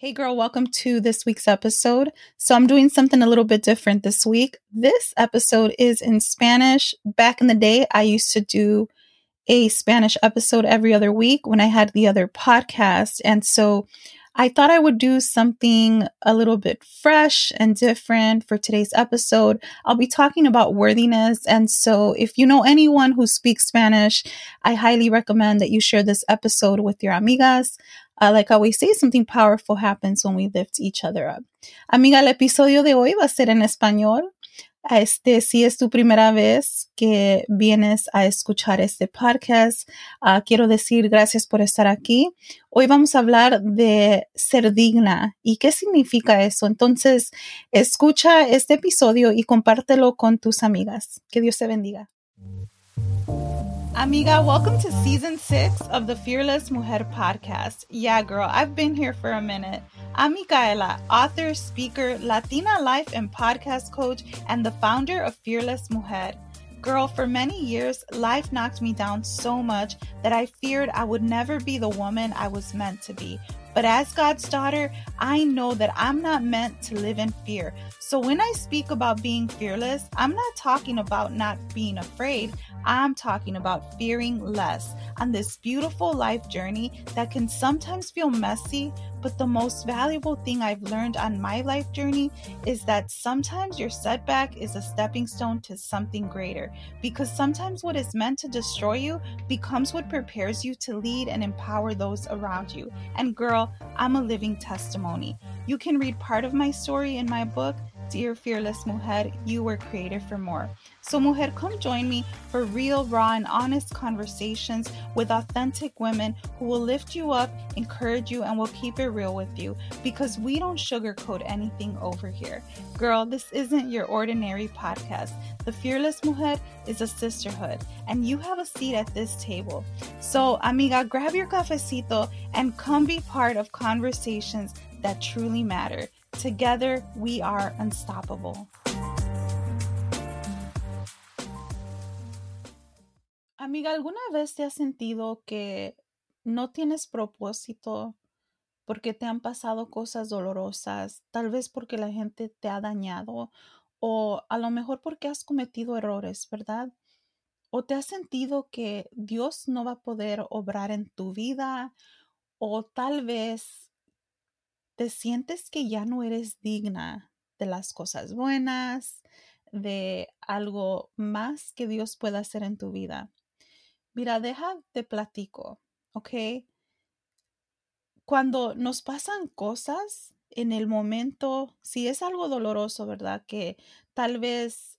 Hey, girl, welcome to this week's episode. So, I'm doing something a little bit different this week. This episode is in Spanish. Back in the day, I used to do a Spanish episode every other week when I had the other podcast. And so, I thought I would do something a little bit fresh and different for today's episode. I'll be talking about worthiness. And so, if you know anyone who speaks Spanish, I highly recommend that you share this episode with your amigas. Uh, like I always say, something powerful happens when we lift each other up. Amiga, el episodio de hoy va a ser en español. Este, si es tu primera vez que vienes a escuchar este podcast, uh, quiero decir gracias por estar aquí. Hoy vamos a hablar de ser digna y qué significa eso. Entonces, escucha este episodio y compártelo con tus amigas. Que Dios te bendiga. Amiga, welcome to season six of the Fearless Mujer podcast. Yeah, girl, I've been here for a minute. I'm Micaela, author, speaker, Latina life and podcast coach, and the founder of Fearless Mujer. Girl, for many years, life knocked me down so much that I feared I would never be the woman I was meant to be. But as God's daughter, I know that I'm not meant to live in fear. So when I speak about being fearless, I'm not talking about not being afraid. I'm talking about fearing less on this beautiful life journey that can sometimes feel messy, but the most valuable thing I've learned on my life journey is that sometimes your setback is a stepping stone to something greater. Because sometimes what is meant to destroy you becomes what prepares you to lead and empower those around you. And girl, I'm a living testimony. You can read part of my story in my book. Dear Fearless Mujer, you were created for more. So, Mujer, come join me for real, raw, and honest conversations with authentic women who will lift you up, encourage you, and will keep it real with you because we don't sugarcoat anything over here. Girl, this isn't your ordinary podcast. The Fearless Mujer is a sisterhood, and you have a seat at this table. So, amiga, grab your cafecito and come be part of conversations that truly matter. Together, we are unstoppable. Amiga, ¿alguna vez te has sentido que no tienes propósito porque te han pasado cosas dolorosas, tal vez porque la gente te ha dañado o a lo mejor porque has cometido errores, ¿verdad? O te has sentido que Dios no va a poder obrar en tu vida o tal vez te sientes que ya no eres digna de las cosas buenas, de algo más que Dios pueda hacer en tu vida. Mira, deja de platico, ¿ok? Cuando nos pasan cosas en el momento, si es algo doloroso, ¿verdad? Que tal vez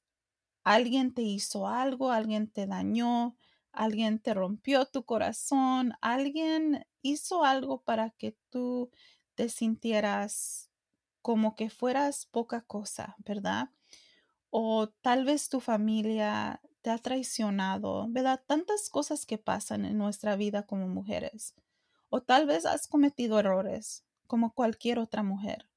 alguien te hizo algo, alguien te dañó, alguien te rompió tu corazón, alguien hizo algo para que tú te sintieras como que fueras poca cosa, ¿verdad? O tal vez tu familia te ha traicionado, ¿verdad? Tantas cosas que pasan en nuestra vida como mujeres. O tal vez has cometido errores como cualquier otra mujer.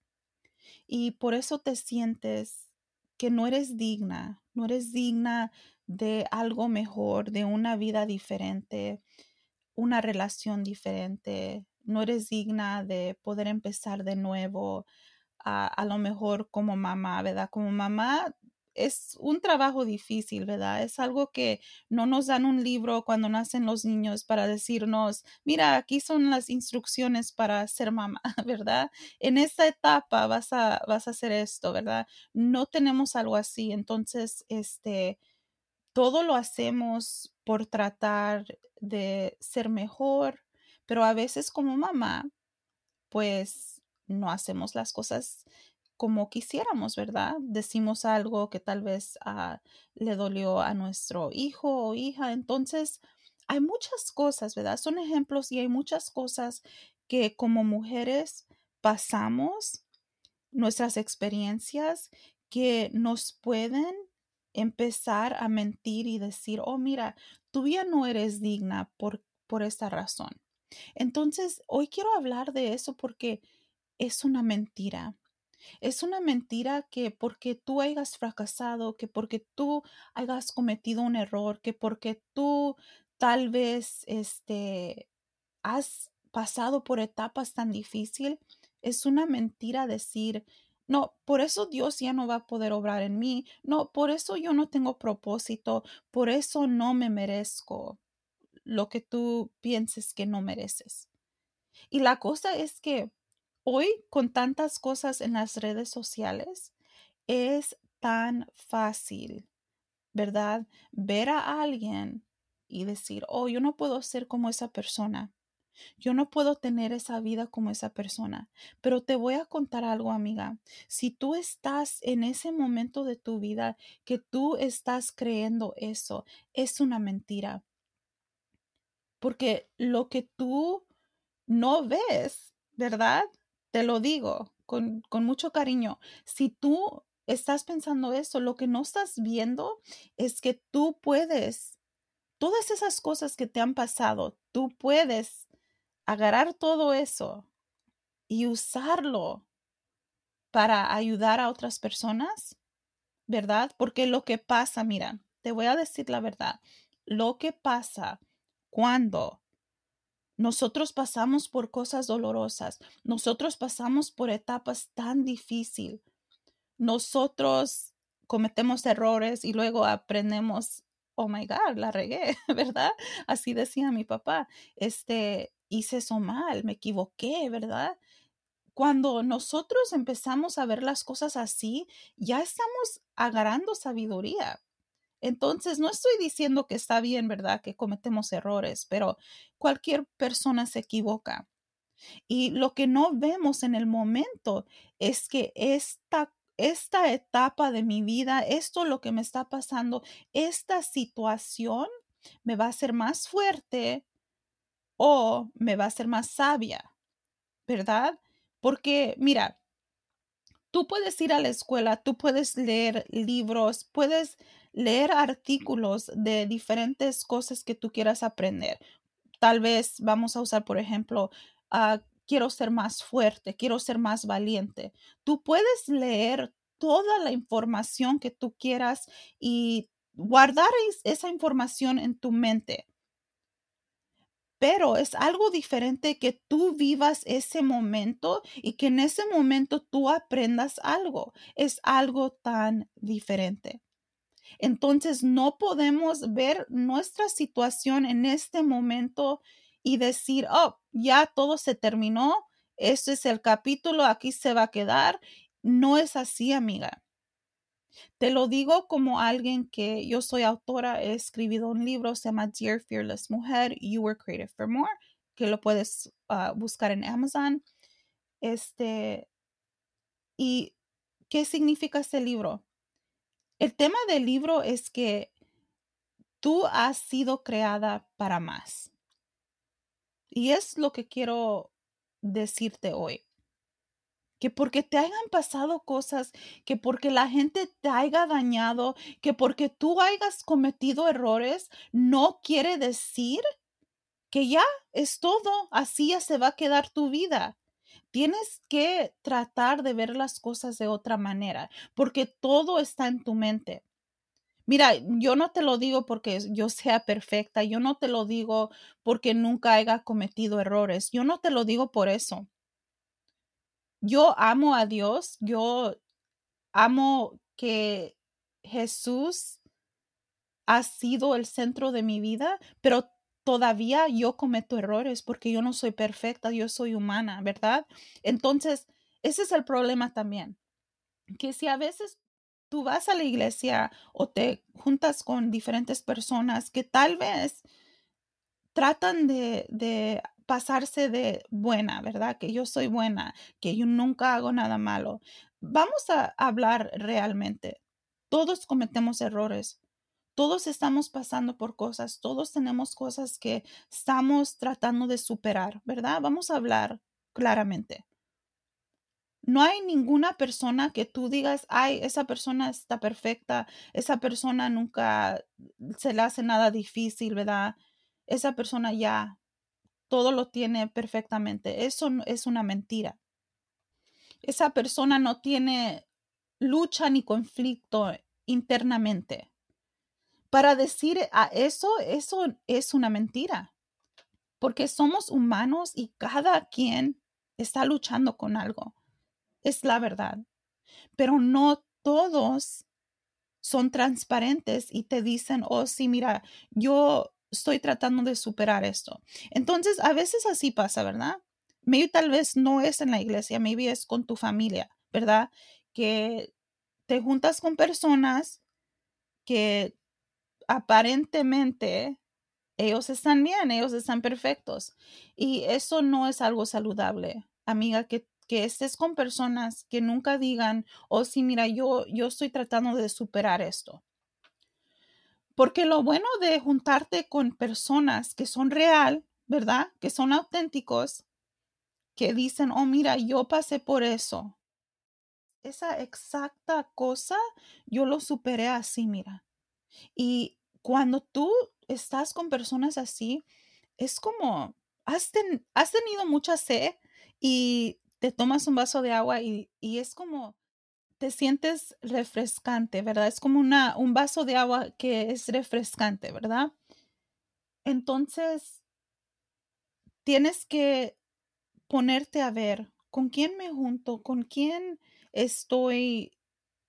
Y por eso te sientes que no eres digna, no eres digna de algo mejor, de una vida diferente, una relación diferente, no eres digna de poder empezar de nuevo, a, a, lo mejor como mamá, ¿verdad? Como mamá es un trabajo difícil, ¿verdad? Es algo que no nos dan un libro cuando nacen los niños para decirnos, mira, aquí son las instrucciones para ser mamá, ¿verdad? En esta etapa vas a, vas a hacer esto, ¿verdad? No tenemos algo así. Entonces, este, todo lo hacemos por tratar de ser mejor, pero a veces como mamá, pues no hacemos las cosas como quisiéramos, ¿verdad? Decimos algo que tal vez uh, le dolió a nuestro hijo o hija. Entonces, hay muchas cosas, ¿verdad? Son ejemplos y hay muchas cosas que como mujeres pasamos, nuestras experiencias que nos pueden empezar a mentir y decir, oh, mira, tú ya no eres digna por, por esta razón. Entonces, hoy quiero hablar de eso porque es una mentira. Es una mentira que porque tú hayas fracasado, que porque tú hayas cometido un error, que porque tú tal vez este, has pasado por etapas tan difíciles, es una mentira decir, no, por eso Dios ya no va a poder obrar en mí. No, por eso yo no tengo propósito. Por eso no me merezco lo que tú pienses que no mereces. Y la cosa es que hoy con tantas cosas en las redes sociales es tan fácil, ¿verdad? Ver a alguien y decir, oh, yo no puedo ser como esa persona. Yo no puedo tener esa vida como esa persona, pero te voy a contar algo, amiga. Si tú estás en ese momento de tu vida que tú estás creyendo eso, es una mentira. Porque lo que tú no ves, ¿verdad? Te lo digo con, con mucho cariño. Si tú estás pensando eso, lo que no estás viendo es que tú puedes, todas esas cosas que te han pasado, tú puedes agarrar todo eso y usarlo para ayudar a otras personas, ¿verdad? Porque lo que pasa, mira, te voy a decir la verdad, lo que pasa cuando nosotros pasamos por cosas dolorosas, nosotros pasamos por etapas tan difíciles, nosotros cometemos errores y luego aprendemos, oh my God, la regué, ¿verdad? Así decía mi papá, este, hice eso mal, me equivoqué, ¿verdad? Cuando nosotros empezamos a ver las cosas así, ya estamos agarrando sabiduría. Entonces, no estoy diciendo que está bien, ¿verdad? Que cometemos errores, pero cualquier persona se equivoca. Y lo que no vemos en el momento es que esta, esta etapa de mi vida, esto lo que me está pasando, esta situación me va a hacer más fuerte, o me va a hacer más sabia, ¿verdad? Porque mira, tú puedes ir a la escuela, tú puedes leer libros, puedes leer artículos de diferentes cosas que tú quieras aprender. Tal vez vamos a usar, por ejemplo, ah, quiero ser más fuerte, quiero ser más valiente. Tú puedes leer toda la información que tú quieras y guardar esa información en tu mente pero es algo diferente que tú vivas ese momento y que en ese momento tú aprendas algo. Es algo tan diferente. Entonces no podemos ver nuestra situación en este momento y decir, oh, ya todo se terminó, este es el capítulo, aquí se va a quedar. No es así, amiga. Te lo digo como alguien que yo soy autora, he escrito un libro, se llama Dear Fearless Mujer, You Were Created for More, que lo puedes ah, buscar en Amazon. Este, ¿y qué significa este libro? El tema del libro es que tú has sido creada para más. Y es lo que quiero decirte hoy que porque te hayan pasado cosas, que porque la gente te haya dañado, que porque tú hayas cometido errores, no quiere decir que ya es todo, así ya se va a quedar tu vida. Tienes que tratar de ver las cosas de otra manera, porque todo está en tu mente. Mira, yo no te lo digo porque yo sea perfecta, yo no te lo digo porque nunca haya cometido errores, yo no te lo digo por eso yo amo a Dios, yo amo que Jesús ha sido el centro de mi vida, pero todavía yo cometo errores porque yo no soy perfecta, yo soy humana, ¿verdad? Entonces, ese es el problema también, que si a veces tú vas a la iglesia o te juntas con diferentes personas que tal vez tratan de, pasarse de buena, ¿verdad? Que yo soy buena, que yo nunca hago nada malo. Vamos a hablar realmente. Todos cometemos errores. Todos estamos pasando por cosas, todos tenemos cosas que estamos tratando de superar, ¿verdad? Vamos a hablar claramente. No hay ninguna persona que tú digas, ay, esa persona está perfecta, esa persona nunca se le hace nada difícil, ¿verdad? Esa persona ya todo lo tiene perfectamente. Eso es una mentira. Esa persona no tiene lucha ni conflicto internamente. Para decir a eso, eso es una mentira. Porque somos humanos y cada quien está luchando con algo. Es la verdad. Pero no todos son transparentes y te dicen, oh, sí, mira, yo estoy tratando de superar esto. Entonces, a veces así pasa, ¿verdad? Maybe tal vez no es en la iglesia, maybe es con tu familia, ¿verdad? Que te juntas con personas que aparentemente ellos están bien, ellos están perfectos. Y eso no es algo saludable, amiga, que, que estés con personas que nunca digan, oh, sí, mira, yo, yo estoy tratando de superar esto. Porque lo bueno de juntarte con personas que son real, ¿verdad? Que son auténticos, que dicen, oh, mira, yo pasé por eso. Esa exacta cosa, yo lo superé así, mira. Y cuando tú estás con personas así, es como, has, tenido mucha sed y te tomas un vaso de agua y es como, te sientes refrescante, ¿verdad? Es como una, un vaso de agua que es refrescante, ¿verdad? Entonces, tienes que ponerte a ver con quién me junto, con quién estoy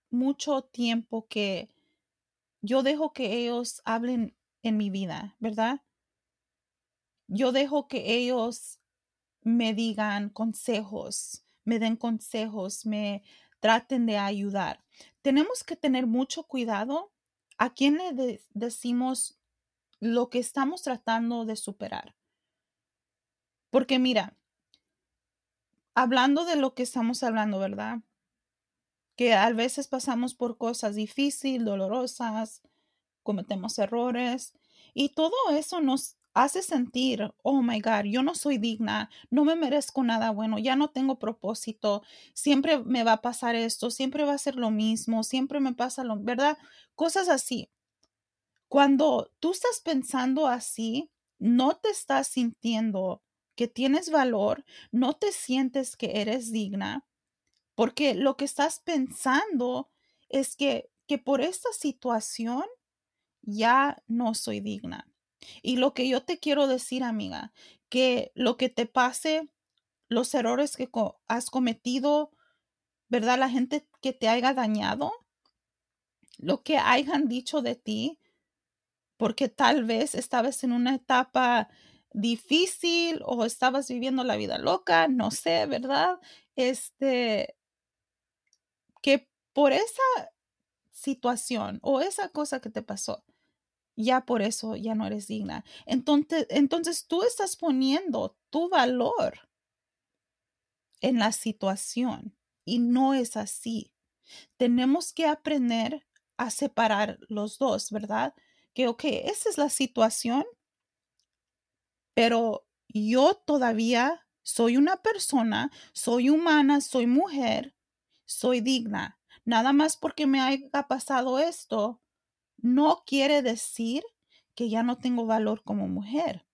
mucho tiempo que yo dejo que ellos hablen en mi vida, ¿verdad? Yo dejo que ellos me digan consejos, me den consejos, me traten de ayudar. Tenemos que tener mucho cuidado a quién le decimos lo que estamos tratando de superar. Porque mira, hablando de lo que estamos hablando, ¿verdad? Que a veces pasamos por cosas difíciles, dolorosas, cometemos errores y todo eso nos hace sentir, oh my God, yo no soy digna, no me merezco nada bueno, ya no tengo propósito, siempre me va a pasar esto, siempre va a ser lo mismo, siempre me pasa lo, ¿verdad? Cosas así. Cuando tú estás pensando así, no te estás sintiendo que tienes valor, no te sientes que eres digna, porque lo que estás pensando es que, que por esta situación ya no soy digna y lo que yo te quiero decir, amiga, que lo que te pase, los errores que has cometido, ¿verdad? La gente que te haya dañado, lo que hayan dicho de ti, porque tal vez estabas en una etapa difícil o estabas viviendo la vida loca, no sé, ¿verdad? Este, que por esa situación o esa cosa que te pasó, ya por eso ya no eres digna. Entonces, entonces tú estás poniendo tu valor en la situación y no es así. Tenemos que aprender a separar los dos, ¿verdad? Que, ok, esa es la situación, pero yo todavía soy una persona, soy humana, soy mujer, soy digna. Nada más porque me haya pasado esto, no quiere decir que ya no tengo valor como mujer,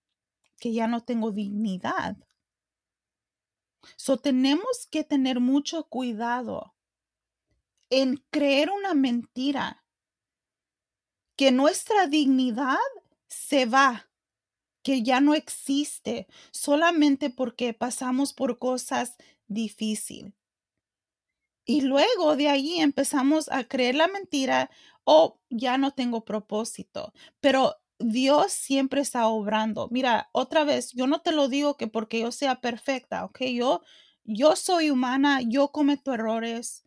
que ya no tengo dignidad. So tenemos que tener mucho cuidado en creer una mentira, que nuestra dignidad se va, que ya no existe solamente porque pasamos por cosas difíciles. Y luego de ahí empezamos a creer la mentira o ya no tengo propósito. Pero Dios siempre está obrando. Mira, otra vez, yo no te lo digo que porque yo sea perfecta, ¿ok? Yo, yo soy humana, yo cometo errores.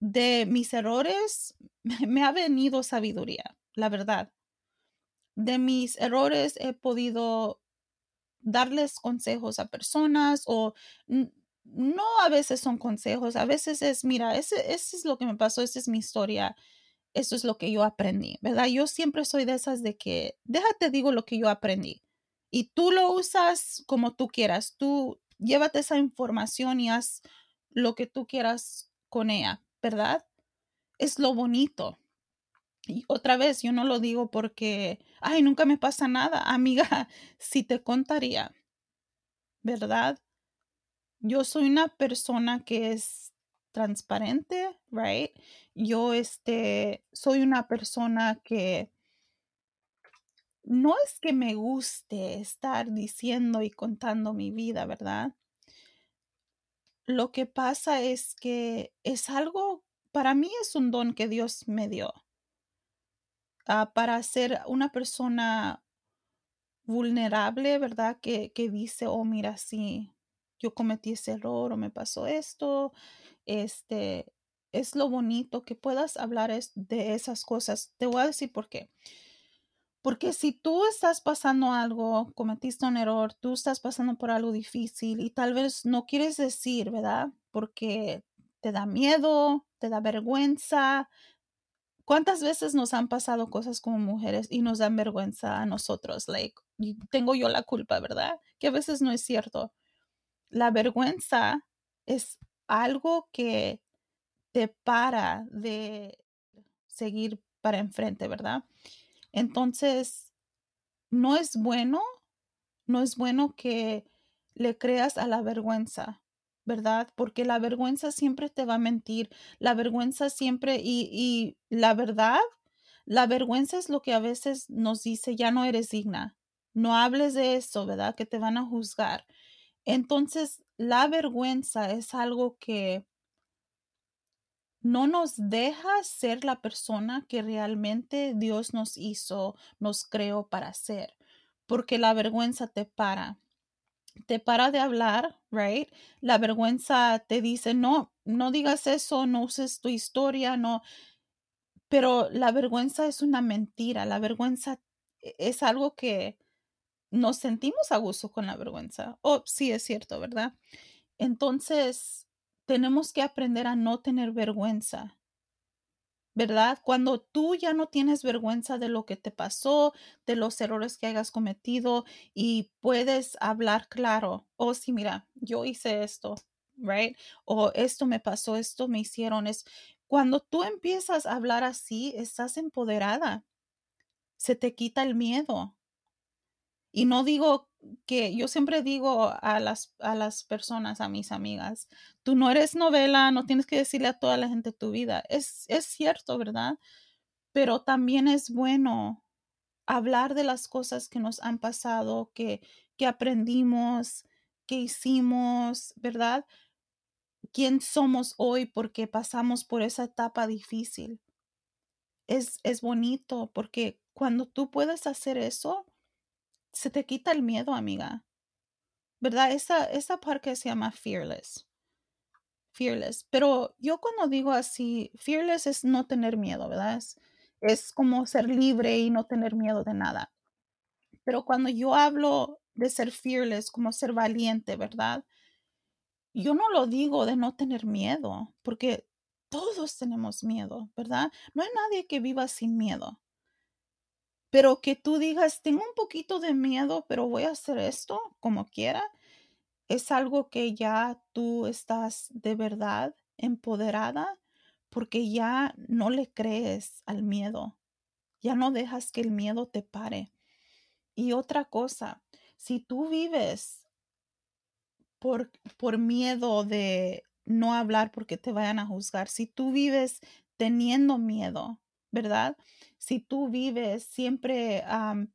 De mis errores me ha venido sabiduría, la verdad. De mis errores he podido darles consejos a personas o no a veces son consejos, a veces es, mira, ese, ese es lo que me pasó, esa es mi historia eso es lo que yo aprendí, ¿verdad? Yo siempre soy de esas de que, déjate digo lo que yo aprendí y tú lo usas como tú quieras, tú llévate esa información y haz lo que tú quieras con ella, ¿verdad? Es lo bonito. Y otra vez, yo no lo digo porque, ay, nunca me pasa nada, amiga, si te contaría, ¿verdad? Yo soy una persona que es transparente, right? Yo este soy una persona que no es que me guste estar diciendo y contando mi vida, ¿verdad? Lo que pasa es que es algo, para mí es un don que Dios me dio. Ah, para ser una persona vulnerable, ¿verdad? Que, que dice, oh, mira, sí, yo cometí ese error o me pasó esto. Este, es lo bonito que puedas hablar de esas cosas. Te voy a decir por qué. Porque si tú estás pasando algo, cometiste un error, tú estás pasando por algo difícil y tal vez no quieres decir, ¿verdad? Porque te da miedo, te da vergüenza. ¿Cuántas veces nos han pasado cosas como mujeres y nos dan vergüenza a nosotros? Like, tengo yo la culpa, ¿verdad? Que a veces no es cierto. La vergüenza es algo que te para de seguir para enfrente, ¿verdad? Entonces, no es bueno, no es bueno que le creas a la vergüenza, ¿verdad? Porque la vergüenza siempre te va a mentir, la vergüenza siempre, y, y la verdad, la vergüenza es lo que a veces nos dice, ya no eres digna, no hables de eso, ¿verdad? Que te van a juzgar. Entonces, la vergüenza es algo que no nos deja ser la persona que realmente Dios nos hizo, nos creó para ser, porque la vergüenza te para. Te para de hablar, right? La vergüenza te dice, no, no digas eso, no uses tu historia, no. Pero la vergüenza es una mentira. La vergüenza e, es algo que nos sentimos a gusto con la vergüenza. Oh, sí, es cierto, ¿verdad? Entonces, tenemos que aprender a no tener vergüenza. ¿Verdad? Cuando tú ya no tienes vergüenza de lo que te pasó, de los errores que hayas cometido y puedes hablar claro, oh sí, mira, yo hice esto, right? O esto me pasó, esto me hicieron. Es cuando tú empiezas a hablar así, estás empoderada. Se te quita el miedo. Y no digo que yo siempre digo a las, a las personas, a mis amigas, tú no eres novela, no tienes que decirle a toda la gente tu vida. Es, es cierto, ¿verdad? Pero también es bueno hablar de las cosas que nos han pasado, que, que aprendimos, que hicimos, ¿verdad? ¿Quién somos hoy porque pasamos por esa etapa difícil? Es, es bonito porque cuando tú puedes hacer eso, se te quita el miedo, amiga. ¿Verdad? Esa, esa parte se llama fearless. Fearless. Pero yo cuando digo así, fearless es no tener miedo, ¿verdad? Es, es como ser libre y no tener miedo de nada. Pero cuando yo hablo de ser fearless, como ser valiente, ¿verdad? Yo no lo digo de no tener miedo, porque todos tenemos miedo, ¿verdad? No hay nadie que viva sin miedo. Pero que tú digas, tengo un poquito de miedo, pero voy a hacer esto como quiera, es algo que ya tú estás de verdad empoderada porque ya no le crees al miedo, ya no dejas que el miedo te pare. Y otra cosa, si tú vives por, por miedo de no hablar porque te vayan a juzgar, si tú vives teniendo miedo, ¿verdad? Si tú vives siempre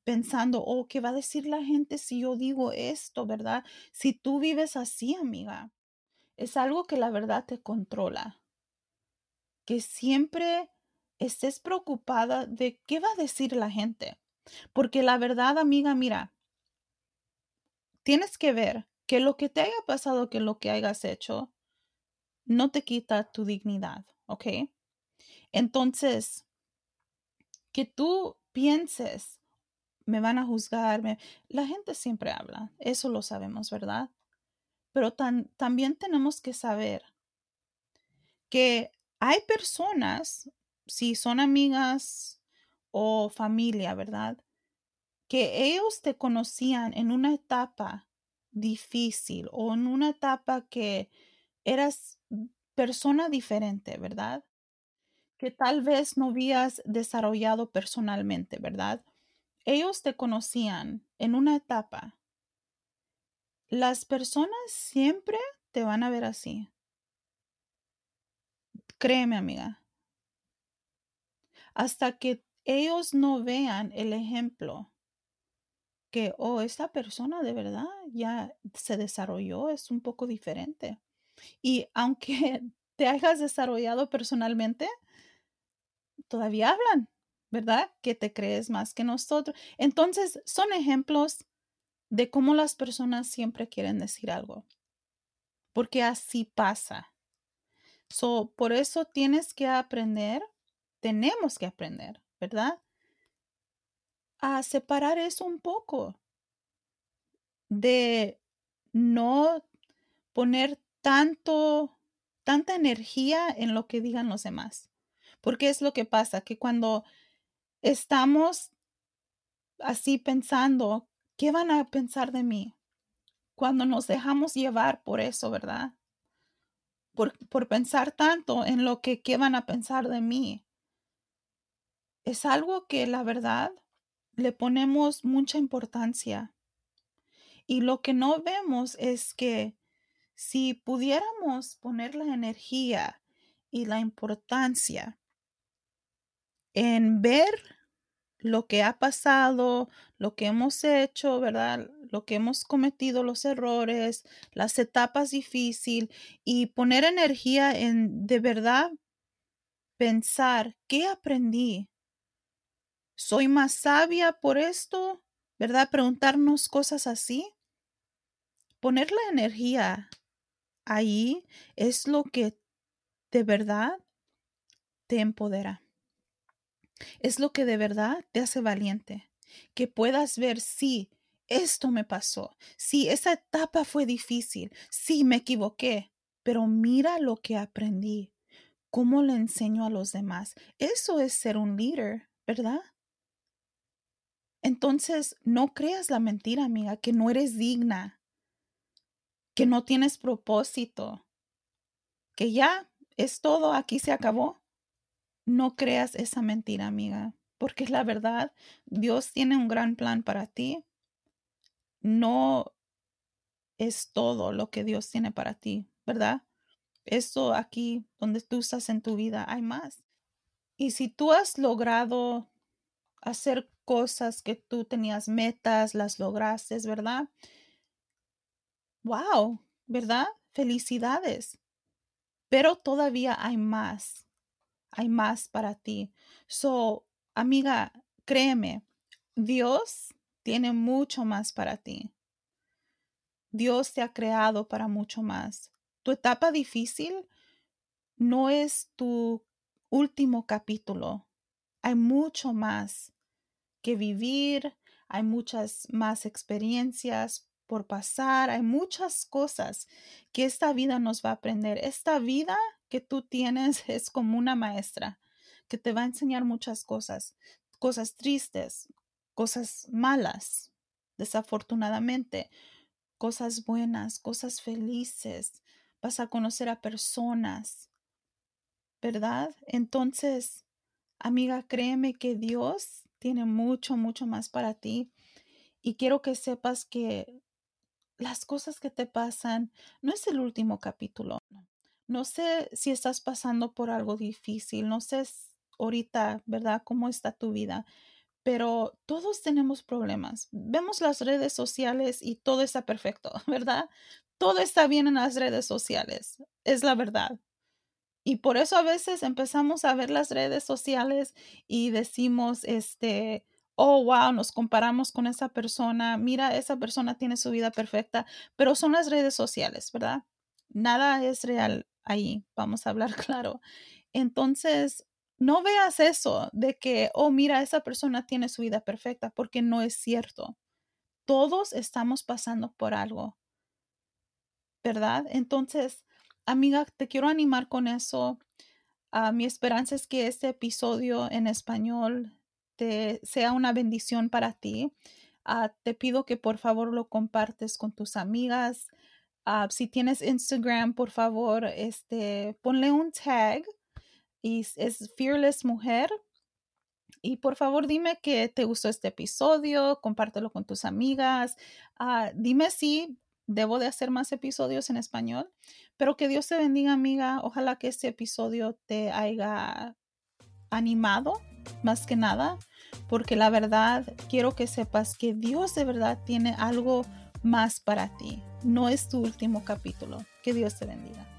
pensando, oh, ¿qué va a decir la gente si yo digo esto, verdad? Si tú vives así, amiga, es algo que la verdad te controla. Que siempre estés preocupada de qué va a decir la gente. Porque la verdad, amiga, mira, tienes que ver que lo que te haya pasado, que lo que hayas hecho, no te quita tu dignidad, ¿ok? Entonces, que tú pienses, me van a juzgar, la gente siempre habla, eso lo sabemos, ¿verdad? Pero también tenemos que saber que hay personas, si son amigas o familia, ¿verdad? Que ellos te conocían en una etapa difícil o en una etapa que eras persona diferente, ¿verdad? Que tal vez no habías desarrollado personalmente, ¿verdad? Ellos te conocían en una etapa. Las personas siempre te van a ver así. Créeme, amiga. Hasta que ellos no vean el ejemplo que, oh, esta persona de verdad ya se desarrolló, es un poco diferente. Y aunque te hayas desarrollado personalmente, todavía hablan, ¿verdad? Que te crees más que nosotros. Entonces, son ejemplos de cómo las personas siempre quieren decir algo, porque así pasa. So, por eso tienes que aprender, tenemos que aprender, ¿verdad? A separar eso un poco, de no poner tanto, tanta energía en lo que digan los demás. Porque es lo que pasa, que cuando estamos así pensando, ¿qué van a pensar de mí? Cuando nos dejamos llevar por eso, ¿verdad? por, pensar tanto en lo que qué van a pensar de mí. Es algo que la verdad le ponemos mucha importancia. Y lo que no vemos es que si pudiéramos poner la energía y la importancia en ver lo que ha pasado, lo que hemos hecho, ¿verdad? Lo que hemos cometido, los errores, las etapas difíciles y poner energía en de verdad pensar, ¿qué aprendí? ¿Soy más sabia por esto? ¿Verdad? Preguntarnos cosas así. Poner la energía ahí es lo que de verdad te empodera. Es lo que de verdad te hace valiente, que puedas ver si esto me pasó, si esa etapa fue difícil, si me equivoqué, pero mira lo que aprendí, cómo le enseño a los demás. Eso es ser un líder, ¿verdad? Entonces, no creas la mentira, amiga, que no eres digna, que no tienes propósito, que ya es todo, aquí se acabó. No creas esa mentira, amiga, porque es la verdad. Dios tiene un gran plan para ti. No es todo lo que Dios tiene para ti, ¿verdad? Eso aquí donde tú estás en tu vida hay más. Y si tú has logrado hacer cosas que tú tenías metas, las lograste, ¿verdad? Wow, ¿verdad? Felicidades. Pero todavía hay más hay más para ti. So, amiga, créeme, Dios tiene mucho más para ti. Dios te ha creado para mucho más. Tu etapa difícil no es tu último capítulo. Hay mucho más que vivir, hay muchas más experiencias por pasar, hay muchas cosas que esta vida nos va a aprender. Esta vida tú tienes es como una maestra que te va a enseñar muchas cosas, cosas tristes, cosas malas, desafortunadamente, cosas buenas, cosas felices. Vas a conocer a personas, ¿verdad? Entonces, amiga, créeme que Dios tiene mucho, mucho más para ti. Y quiero que sepas que las cosas que te pasan no es el último capítulo. No sé si estás pasando por algo difícil, no sé ahorita, ¿verdad? ¿Cómo está tu vida? Pero todos tenemos problemas. Vemos las redes sociales y todo está perfecto, ¿verdad? Todo está bien en las redes sociales, es la verdad. Y por eso a veces empezamos a ver las redes sociales y decimos, este, oh, wow, nos comparamos con esa persona, mira, esa persona tiene su vida perfecta, pero son las redes sociales, ¿verdad? Nada es real ahí, vamos a hablar claro. Entonces, no veas eso de que, oh, mira, esa persona tiene su vida perfecta, porque no es cierto. Todos estamos pasando por algo, ¿verdad? Entonces, amiga, te quiero animar con eso. Ah, mi esperanza es que este episodio en español te sea una bendición para ti. Ah, te pido que por favor lo compartes con tus amigas, Ah, si tienes Instagram, por favor, este, ponle un tag y es Fearless Mujer. Y por favor, dime que te gustó este episodio, compártelo con tus amigas. Ah, dime si debo de hacer más episodios en español. Pero que Dios te bendiga, amiga. Ojalá que este episodio te haya animado, más que nada, porque la verdad quiero que sepas que Dios de verdad tiene algo más para ti. No es tu último capítulo. Que Dios te bendiga.